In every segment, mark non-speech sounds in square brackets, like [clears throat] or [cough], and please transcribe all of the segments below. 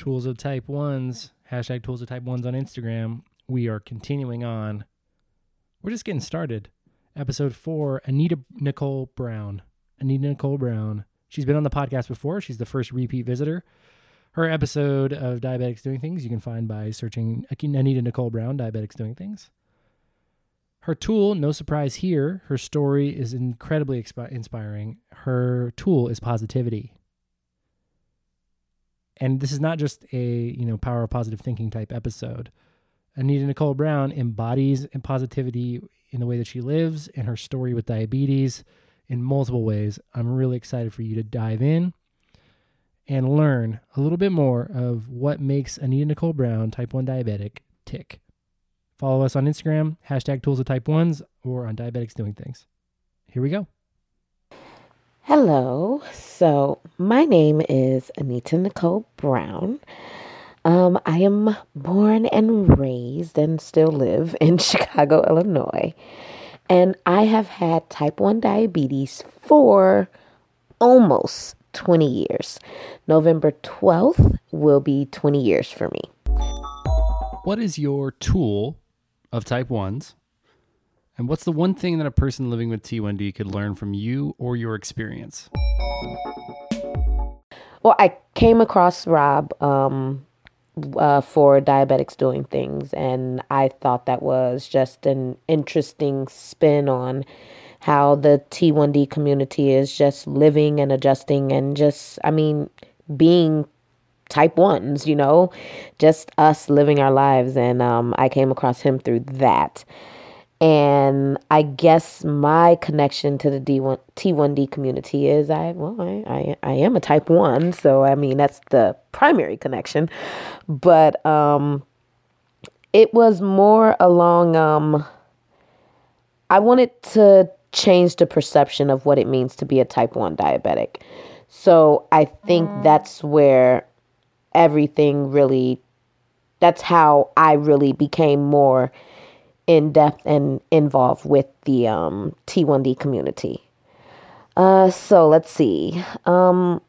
Tools of Type 1s, hashtag Tools of Type 1s on Instagram. We are continuing on. We're just getting started. Episode four Anita Nicole Brown. Anita Nicole Brown. She's been on the podcast before. She's the first repeat visitor. Her episode of Diabetics Doing Things you can find by searching Anita Nicole Brown, Diabetics Doing Things. Her tool, no surprise here, her story is incredibly expi- inspiring. Her tool is positivity. And this is not just a, you know, power of positive thinking type episode. Anita Nicole Brown embodies positivity in the way that she lives and her story with diabetes in multiple ways. I'm really excited for you to dive in and learn a little bit more of what makes Anita Nicole Brown, type 1 diabetic, tick. Follow us on Instagram, hashtag tools of type 1s, or on Diabetics Doing Things. Here we go. Hello. So, my name is Anita Nicole Brown. Um, I am born and raised and still live in [laughs] Chicago, Illinois. And I have had type 1 diabetes for almost 20 years. November 12th will be 20 years for me. What is your tool of type 1s? And what's the one thing that a person living with T1D could learn from you or your experience? Well, I came across Rob um, uh, for diabetics doing things, and I thought that was just an interesting spin on how the T1D community is just living and adjusting and just, I mean, being type ones, you know, just us living our lives. And um, I came across him through that. And I guess my connection to the D1, T1D community is I, well, I, I, I am a type one. So, I mean, that's the primary connection. But um, it was more along, um, I wanted to change the perception of what it means to be a type 1 diabetic. So I think that's where everything really, that's how I really became more in depth and involved with the um, T1D community. Uh, so let's see. Um,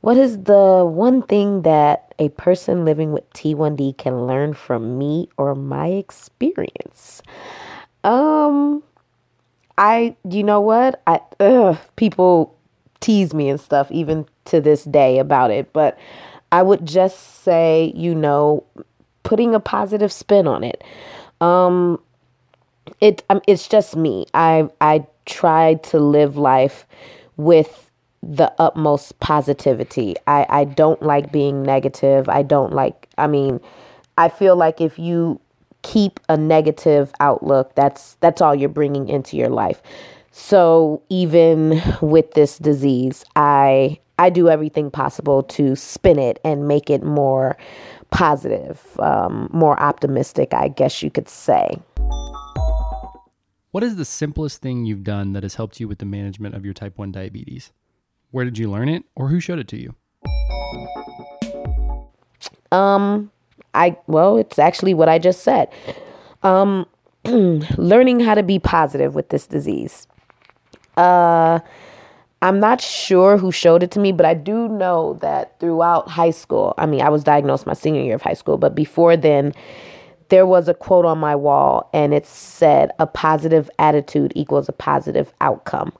what is the one thing that a person living with T1D can learn from me or my experience? Um, I, you know what? I, ugh, people tease me and stuff even to this day about it, but I would just say, you know, putting a positive spin on it. Um, it um, it's just me. I I try to live life with the utmost positivity. I I don't like being negative. I don't like. I mean, I feel like if you keep a negative outlook, that's that's all you're bringing into your life. So even with this disease, I I do everything possible to spin it and make it more positive, um, more optimistic, I guess you could say. What is the simplest thing you've done that has helped you with the management of your type 1 diabetes? Where did you learn it or who showed it to you? Um, I, well, it's actually what I just said. Um, [clears throat] learning how to be positive with this disease. Uh, I'm not sure who showed it to me, but I do know that throughout high school, I mean, I was diagnosed my senior year of high school, but before then, there was a quote on my wall and it said, a positive attitude equals a positive outcome.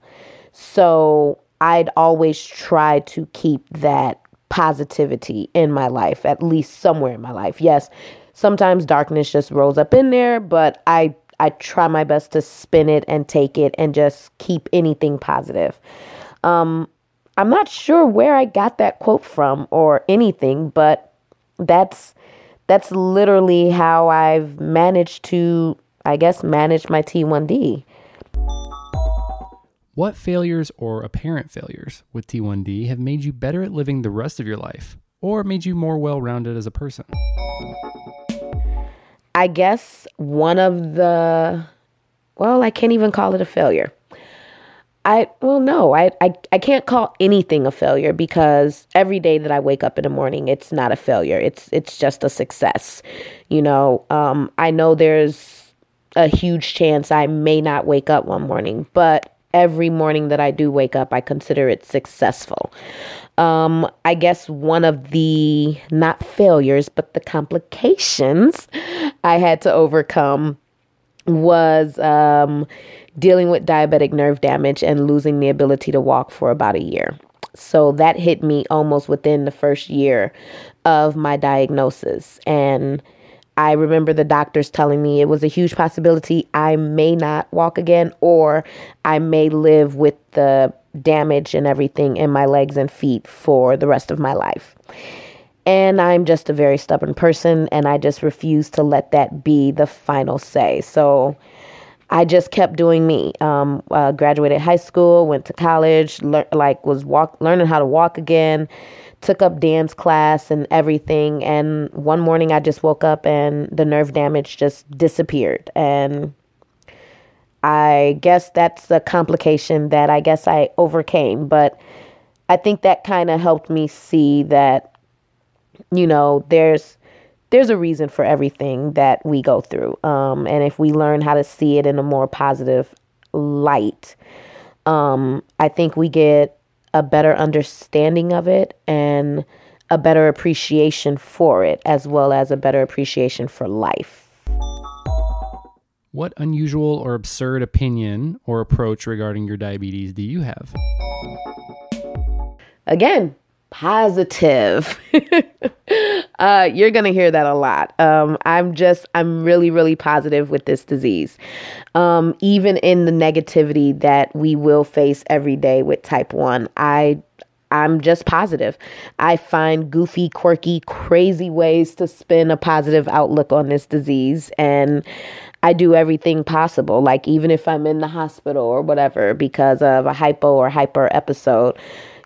So I'd always try to keep that positivity in my life, at least somewhere in my life. Yes, sometimes darkness just rolls up in there, but I I try my best to spin it and take it and just keep anything positive. Um, I'm not sure where I got that quote from or anything, but that's that's literally how I've managed to, I guess, manage my T1D. What failures or apparent failures with T1D have made you better at living the rest of your life or made you more well rounded as a person? I guess one of the, well, I can't even call it a failure. I well no, I, I I can't call anything a failure because every day that I wake up in the morning, it's not a failure. It's it's just a success. You know, um, I know there's a huge chance I may not wake up one morning, but every morning that I do wake up, I consider it successful. Um, I guess one of the not failures, but the complications [laughs] I had to overcome was um, dealing with diabetic nerve damage and losing the ability to walk for about a year. So that hit me almost within the first year of my diagnosis. And I remember the doctors telling me it was a huge possibility I may not walk again or I may live with the damage and everything in my legs and feet for the rest of my life. And I'm just a very stubborn person and I just refuse to let that be the final say. So I just kept doing me. Um, uh, graduated high school, went to college, le- like was walk learning how to walk again, took up dance class and everything. And one morning I just woke up and the nerve damage just disappeared. And I guess that's a complication that I guess I overcame. But I think that kind of helped me see that, you know, there's there's a reason for everything that we go through. Um, and if we learn how to see it in a more positive light, um, I think we get a better understanding of it and a better appreciation for it, as well as a better appreciation for life. What unusual or absurd opinion or approach regarding your diabetes do you have? Again, positive. [laughs] uh, you're going to hear that a lot. Um, I'm just, I'm really, really positive with this disease. Um, even in the negativity that we will face every day with type 1, I I'm just positive. I find goofy, quirky, crazy ways to spin a positive outlook on this disease. And I do everything possible, like even if I'm in the hospital or whatever because of a hypo or hyper episode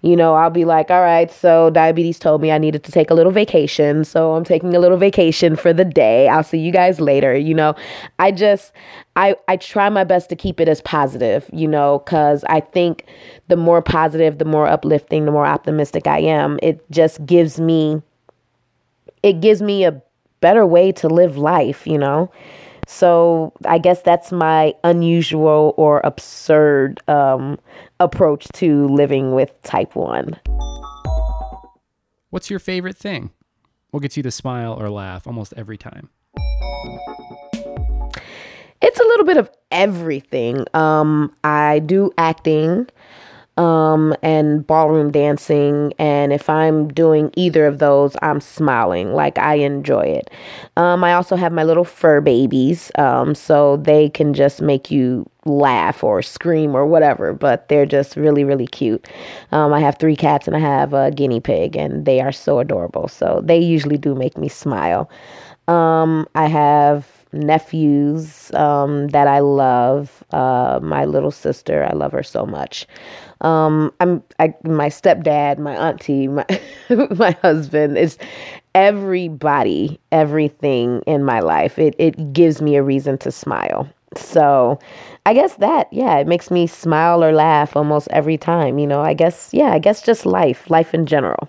you know, I'll be like, all right, so diabetes told me I needed to take a little vacation. So I'm taking a little vacation for the day. I'll see you guys later. You know, I just, I, I try my best to keep it as positive, you know, because I think the more positive, the more uplifting, the more optimistic I am, it just gives me, it gives me a better way to live life, you know. So I guess that's my unusual or absurd um, approach to living with type 1. What's your favorite thing? What gets you to smile or laugh almost every time? It's a little bit of everything. Um, I do acting um, and ballroom dancing. And if I'm doing either of those, I'm smiling. Like I enjoy it. Um, I also have my little fur babies, um, so they can just make you laugh or scream or whatever, but they're just really, really cute. Um, I have three cats and I have a guinea pig, and they are so adorable. So they usually do make me smile. Um, I have nephews um, that I love. Uh, my little sister, I love her so much. Um, I'm I, my stepdad, my auntie, my [laughs] my husband. It's everybody, everything in my life. It it gives me a reason to smile. So, I guess that yeah, it makes me smile or laugh almost every time. You know, I guess yeah, I guess just life, life in general.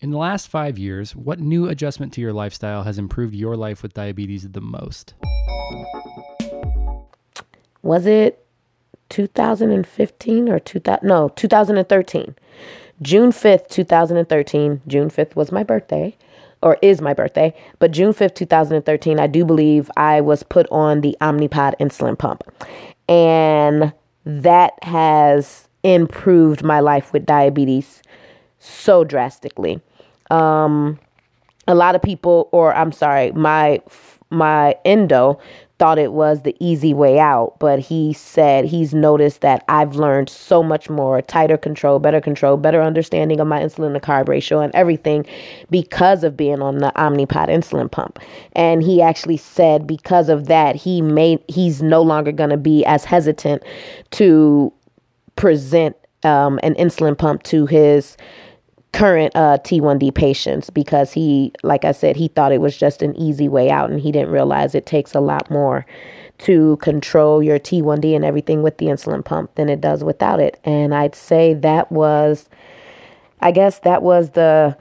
In the last five years, what new adjustment to your lifestyle has improved your life with diabetes the most? Was it 2015 or 2000 no 2013 june 5th 2013 june 5th was my birthday or is my birthday but june 5th 2013 i do believe i was put on the omnipod insulin pump. And that has improved my life with diabetes so drastically. Um a lot of people or i'm sorry my my endo thought it was the easy way out, but he said he's noticed that I've learned so much more tighter control, better control, better understanding of my insulin to carb ratio and everything because of being on the Omnipod insulin pump. And he actually said because of that, he made he's no longer going to be as hesitant to present um, an insulin pump to his current uh, T1D patients because he, like I said, he thought it was just an easy way out and he didn't realize it takes a lot more to control your T1D and everything with the insulin pump than it does without it. And I'd say that was, I guess that was the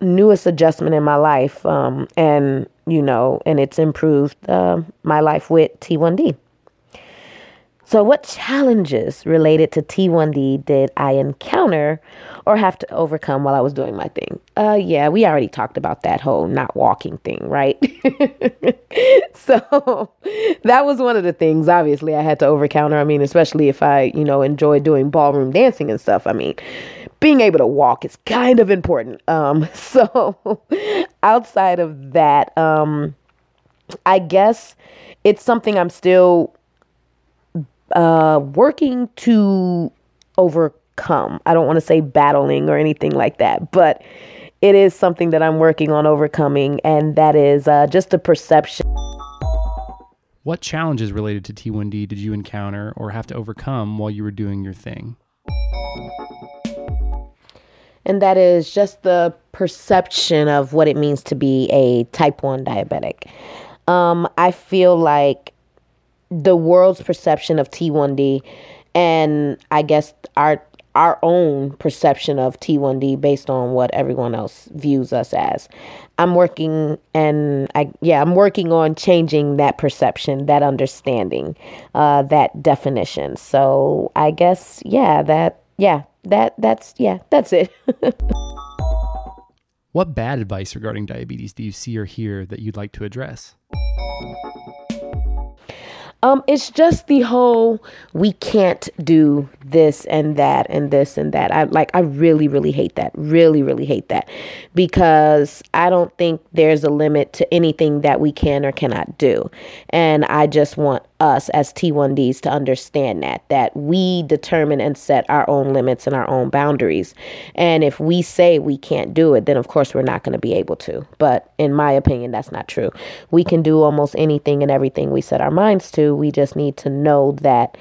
newest adjustment in my life. Um, and, you know, and it's improved uh, my life with T1D. So, what challenges related to T1D did I encounter or have to overcome while I was doing my thing? Uh, yeah, we already talked about that whole not walking thing, right? [laughs] so, that was one of the things, obviously, I had to overcome. I mean, especially if I, you know, enjoy doing ballroom dancing and stuff. I mean, being able to walk is kind of important. Um, [laughs] so, outside of that, um, I guess it's something I'm still uh, working to overcome. I don't want to say battling or anything like that, but it is something that I'm working on overcoming, and that is uh, just a perception. What challenges related to T1D did you encounter or have to overcome while you were doing your thing? And that is just the perception of what it means to be a type 1 diabetic. Um, I feel like the world's perception of T1D and I guess our our own perception of T1D based on what everyone else views us as. I'm working and I yeah, I'm working on changing that perception, that understanding, uh, that definition. So I guess yeah, that yeah, that that's yeah, that's it. [laughs] what bad advice regarding diabetes do you see or hear that you'd like to address? Um, it's just the whole we can't do this and that and this and that. I like I really, really hate that. Really, really hate that. Because I don't think there's a limit to anything that we can or cannot do. And I just want us as T1Ds to understand that that we determine and set our own limits and our own boundaries. And if we say we can't do it, then of course we're not going to be able to. But in my opinion, that's not true. We can do almost anything and everything we set our minds to. We just need to know that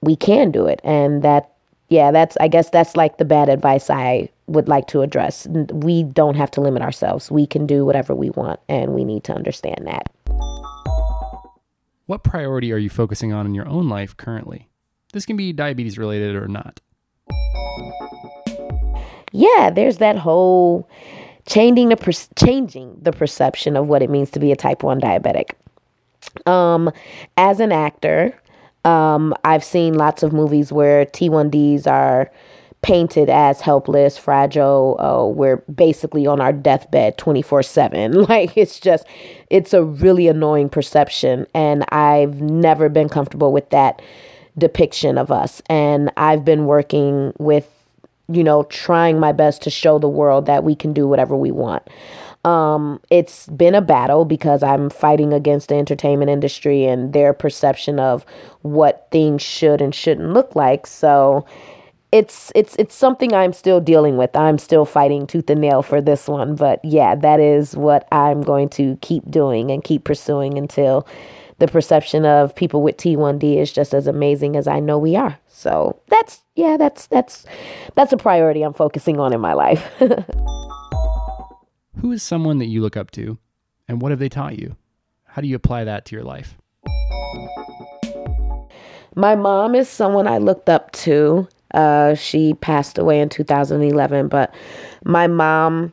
we can do it and that yeah, that's I guess that's like the bad advice I would like to address. We don't have to limit ourselves. We can do whatever we want and we need to understand that. What priority are you focusing on in your own life currently? This can be diabetes related or not. Yeah, there's that whole changing the per- changing the perception of what it means to be a type 1 diabetic. Um as an actor, um I've seen lots of movies where T1Ds are painted as helpless, fragile. Uh, we're basically on our deathbed 24 7. [laughs] Like, it's just, it's a really annoying perception. And I've never been comfortable with that depiction of us. And I've been working with, you know, trying my best to show the world that we can do whatever we want. Um, it's been a battle because I'm fighting against the entertainment industry and their perception of what things should and shouldn't look like. So, it's it's it's something I'm still dealing with. I'm still fighting tooth and nail for this one, but yeah, that is what I'm going to keep doing and keep pursuing until the perception of people with T1D is just as amazing as I know we are. So, that's yeah, that's that's that's a priority I'm focusing on in my life. [laughs] Who is someone that you look up to and what have they taught you? How do you apply that to your life? My mom is someone I looked up to. Uh, she passed away in 2011, but my mom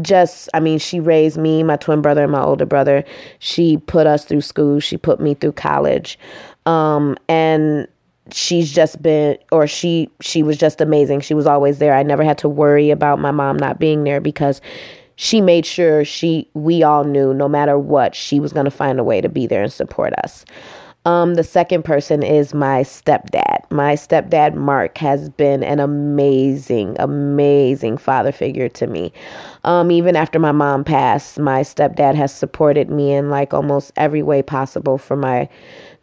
just i mean she raised me my twin brother and my older brother. She put us through school. She put me through college. Um, and she's just been or she she was just amazing. She was always there. I never had to worry about my mom not being there because she made sure she we all knew no matter what she was going to find a way to be there and support us um, the second person is my stepdad. My stepdad, Mark, has been an amazing, amazing father figure to me. Um, even after my mom passed, my stepdad has supported me in like almost every way possible for my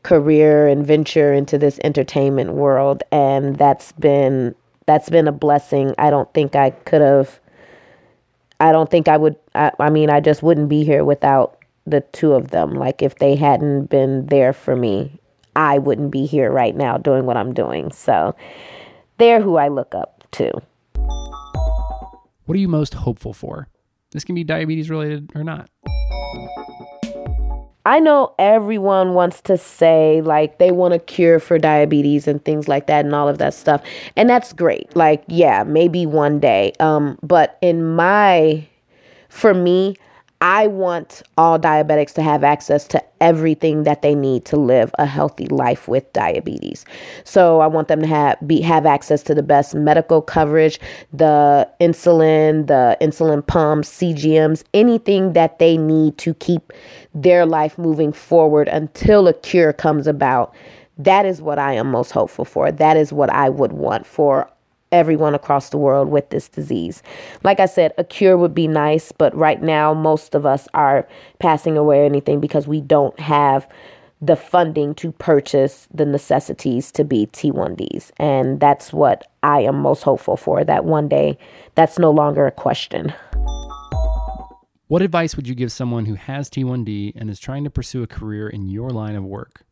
career and venture into this entertainment world. And that's been that's been a blessing. I don't think I could have I don't think I would I, I mean I just wouldn't be here without the two of them. Like if they hadn't been there for me, I wouldn't be here right now doing what I'm doing. So they're who I look up to. What are you most hopeful for? This can be diabetes related or not. I know everyone wants to say like they want a cure for diabetes and things like that and all of that stuff. And that's great. Like, yeah, maybe one day. Um, but in my for me, I want all diabetics to have access to everything that they need to live a healthy life with diabetes. So I want them to have be have access to the best medical coverage, the insulin, the insulin pumps, CGMs, anything that they need to keep their life moving forward until a cure comes about. That is what I am most hopeful for. That is what I would want for everyone across the world with this disease. Like I said, a cure would be nice, but right now, most of us are passing away or anything because we don't have the funding to purchase the necessities to be T1Ds. And that's what I am most hopeful for that one day that's no longer a question. What advice would you give someone who has T1D and is trying to pursue a career in your line of work?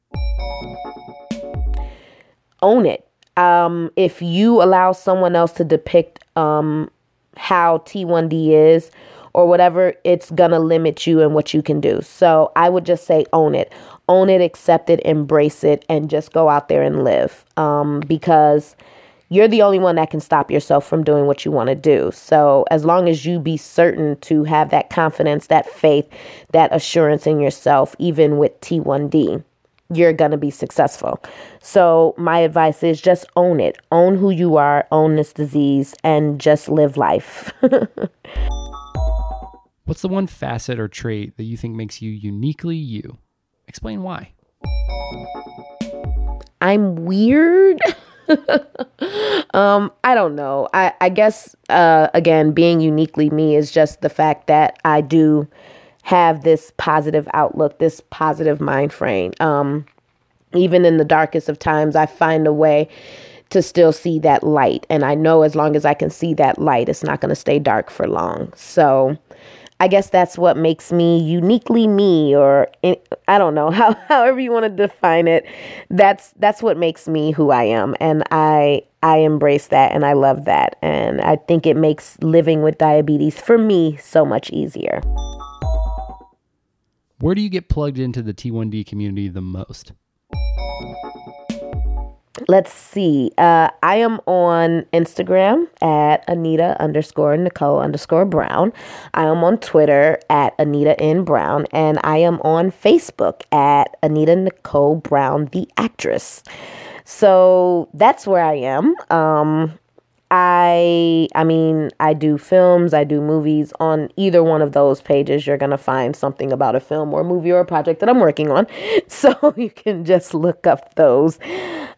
Own it um, if you allow someone else to depict um, how T1D is or whatever, it's going to limit you and what you can do. So I would just say own it. Own it, accept it, embrace it, and just go out there and live um, because you're the only one that can stop yourself from doing what you want to do. So, as long as you be certain to have that confidence, that faith, that assurance in yourself, even with T1D, you're going to be successful. So, my advice is just own it. Own who you are, own this disease, and just live life. [laughs] What's the one facet or trait that you think makes you uniquely you? Explain why. I'm weird. [laughs] um, I don't know. I, I guess, uh, again, being uniquely me is just the fact that I do have this positive outlook, this positive mind frame. Um, even in the darkest of times, I find a way to still see that light. And I know as long as I can see that light, it's not going to stay dark for long. So I guess that's what makes me uniquely me, or I don't know [laughs] how, however you want to define it. That's that's what makes me who I am, and I I embrace that and I love that, and I think it makes living with diabetes for me so much easier. Where do you get plugged into the T1D community the most? Let's see. Uh, I am on Instagram at Anita underscore Nicole underscore Brown. I am on Twitter at Anita N Brown, and I am on Facebook at Anita Nicole Brown, the actress. So that's where I am. Um, I I mean, I do films, I do movies on either one of those pages you're going to find something about a film or movie or a project that I'm working on. [laughs] So you can just look up those.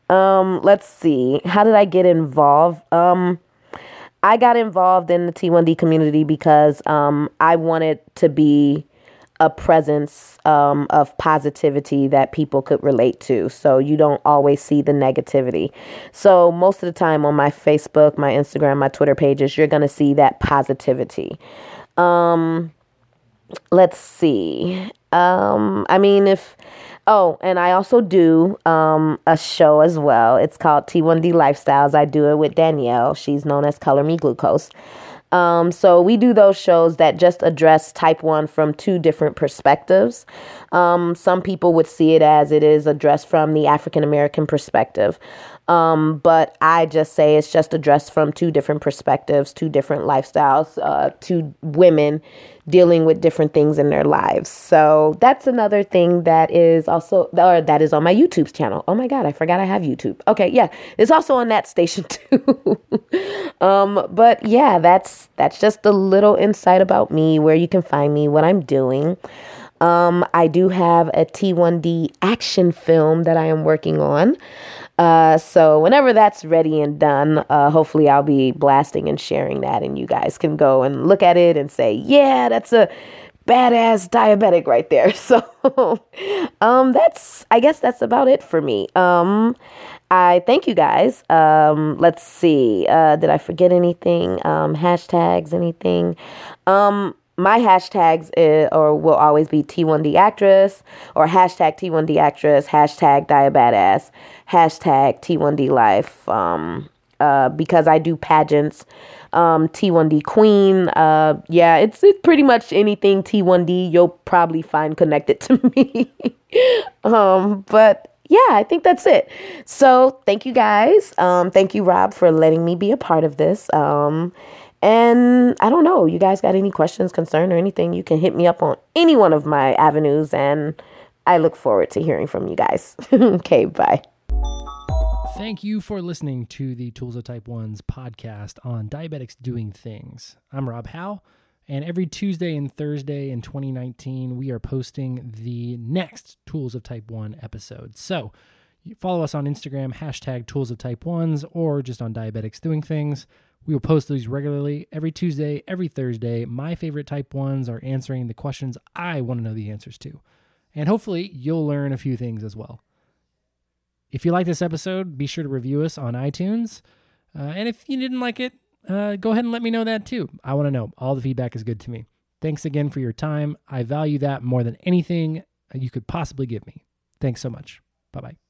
Um let's see. How did I get involved? Um I got involved in the T1D community because um I wanted to be a presence um, of positivity that people could relate to. So you don't always see the negativity. So most of the time on my Facebook, my Instagram, my Twitter pages, you're going to see that positivity. Um, let's see. Um, I mean, if. Oh, and I also do um, a show as well. It's called T1D Lifestyles. I do it with Danielle. She's known as Color Me Glucose. Um, so we do those shows that just address type 1 from two different perspectives. Um, some people would see it as it is addressed from the African American perspective. Um, but I just say it's just addressed from two different perspectives, two different lifestyles, uh, two women dealing with different things in their lives. So that's another thing that is also, or that is on my YouTube channel. Oh my God, I forgot I have YouTube. Okay, yeah, it's also on that station [laughs] too. um, but yeah, that's that's just a little insight about me, where you can find me, what I'm doing. Um, I do have a T1D action film that I am working on. Uh, so whenever that's ready and done, uh, hopefully I'll be blasting and sharing that, and you guys can go and look at it and say, "Yeah, that's a badass diabetic right there." [laughs] So, um, that's I guess that's about it for me. Um, I thank you guys. Um, let's see. Uh, did I forget anything? Um, hashtags, anything? Um, my hashtags is, or will always be T1D actress or hashtag T1D actress, hashtag diabadass, hashtag T1D life. Um, uh, because I do pageants, um, T1D queen. Uh, yeah, it's, it's pretty much anything T1D you'll probably find connected to [laughs] me. um, but yeah, I think that's it. So thank you guys. Um, thank you, Rob, for letting me be a part of this. Um, And I don't know, you guys got any questions, concern, or anything, you can hit me up on any one of my avenues. And I look forward to hearing from you guys. [laughs] okay, bye. Thank you for listening to the Tools of Type 1's podcast on diabetics doing things. I'm Rob Howe, and every Tuesday and Thursday in 2019, we are posting the next Tools of Type 1 episode. So follow us on Instagram, hashtag Tools of Type 1s, or just on Diabetics Doing Things. We will post these regularly every Tuesday, every Thursday. My favorite Type 1s are answering the questions I want to know the answers to. And hopefully, you'll learn a few things as well. If you like this episode, be sure to review us on iTunes. Uh, and if you didn't like it, uh, go ahead and let me know that too. I want to know. All the feedback is good to me. Thanks again for your time. I value that more than anything you could possibly give me. Thanks so much. Bye bye.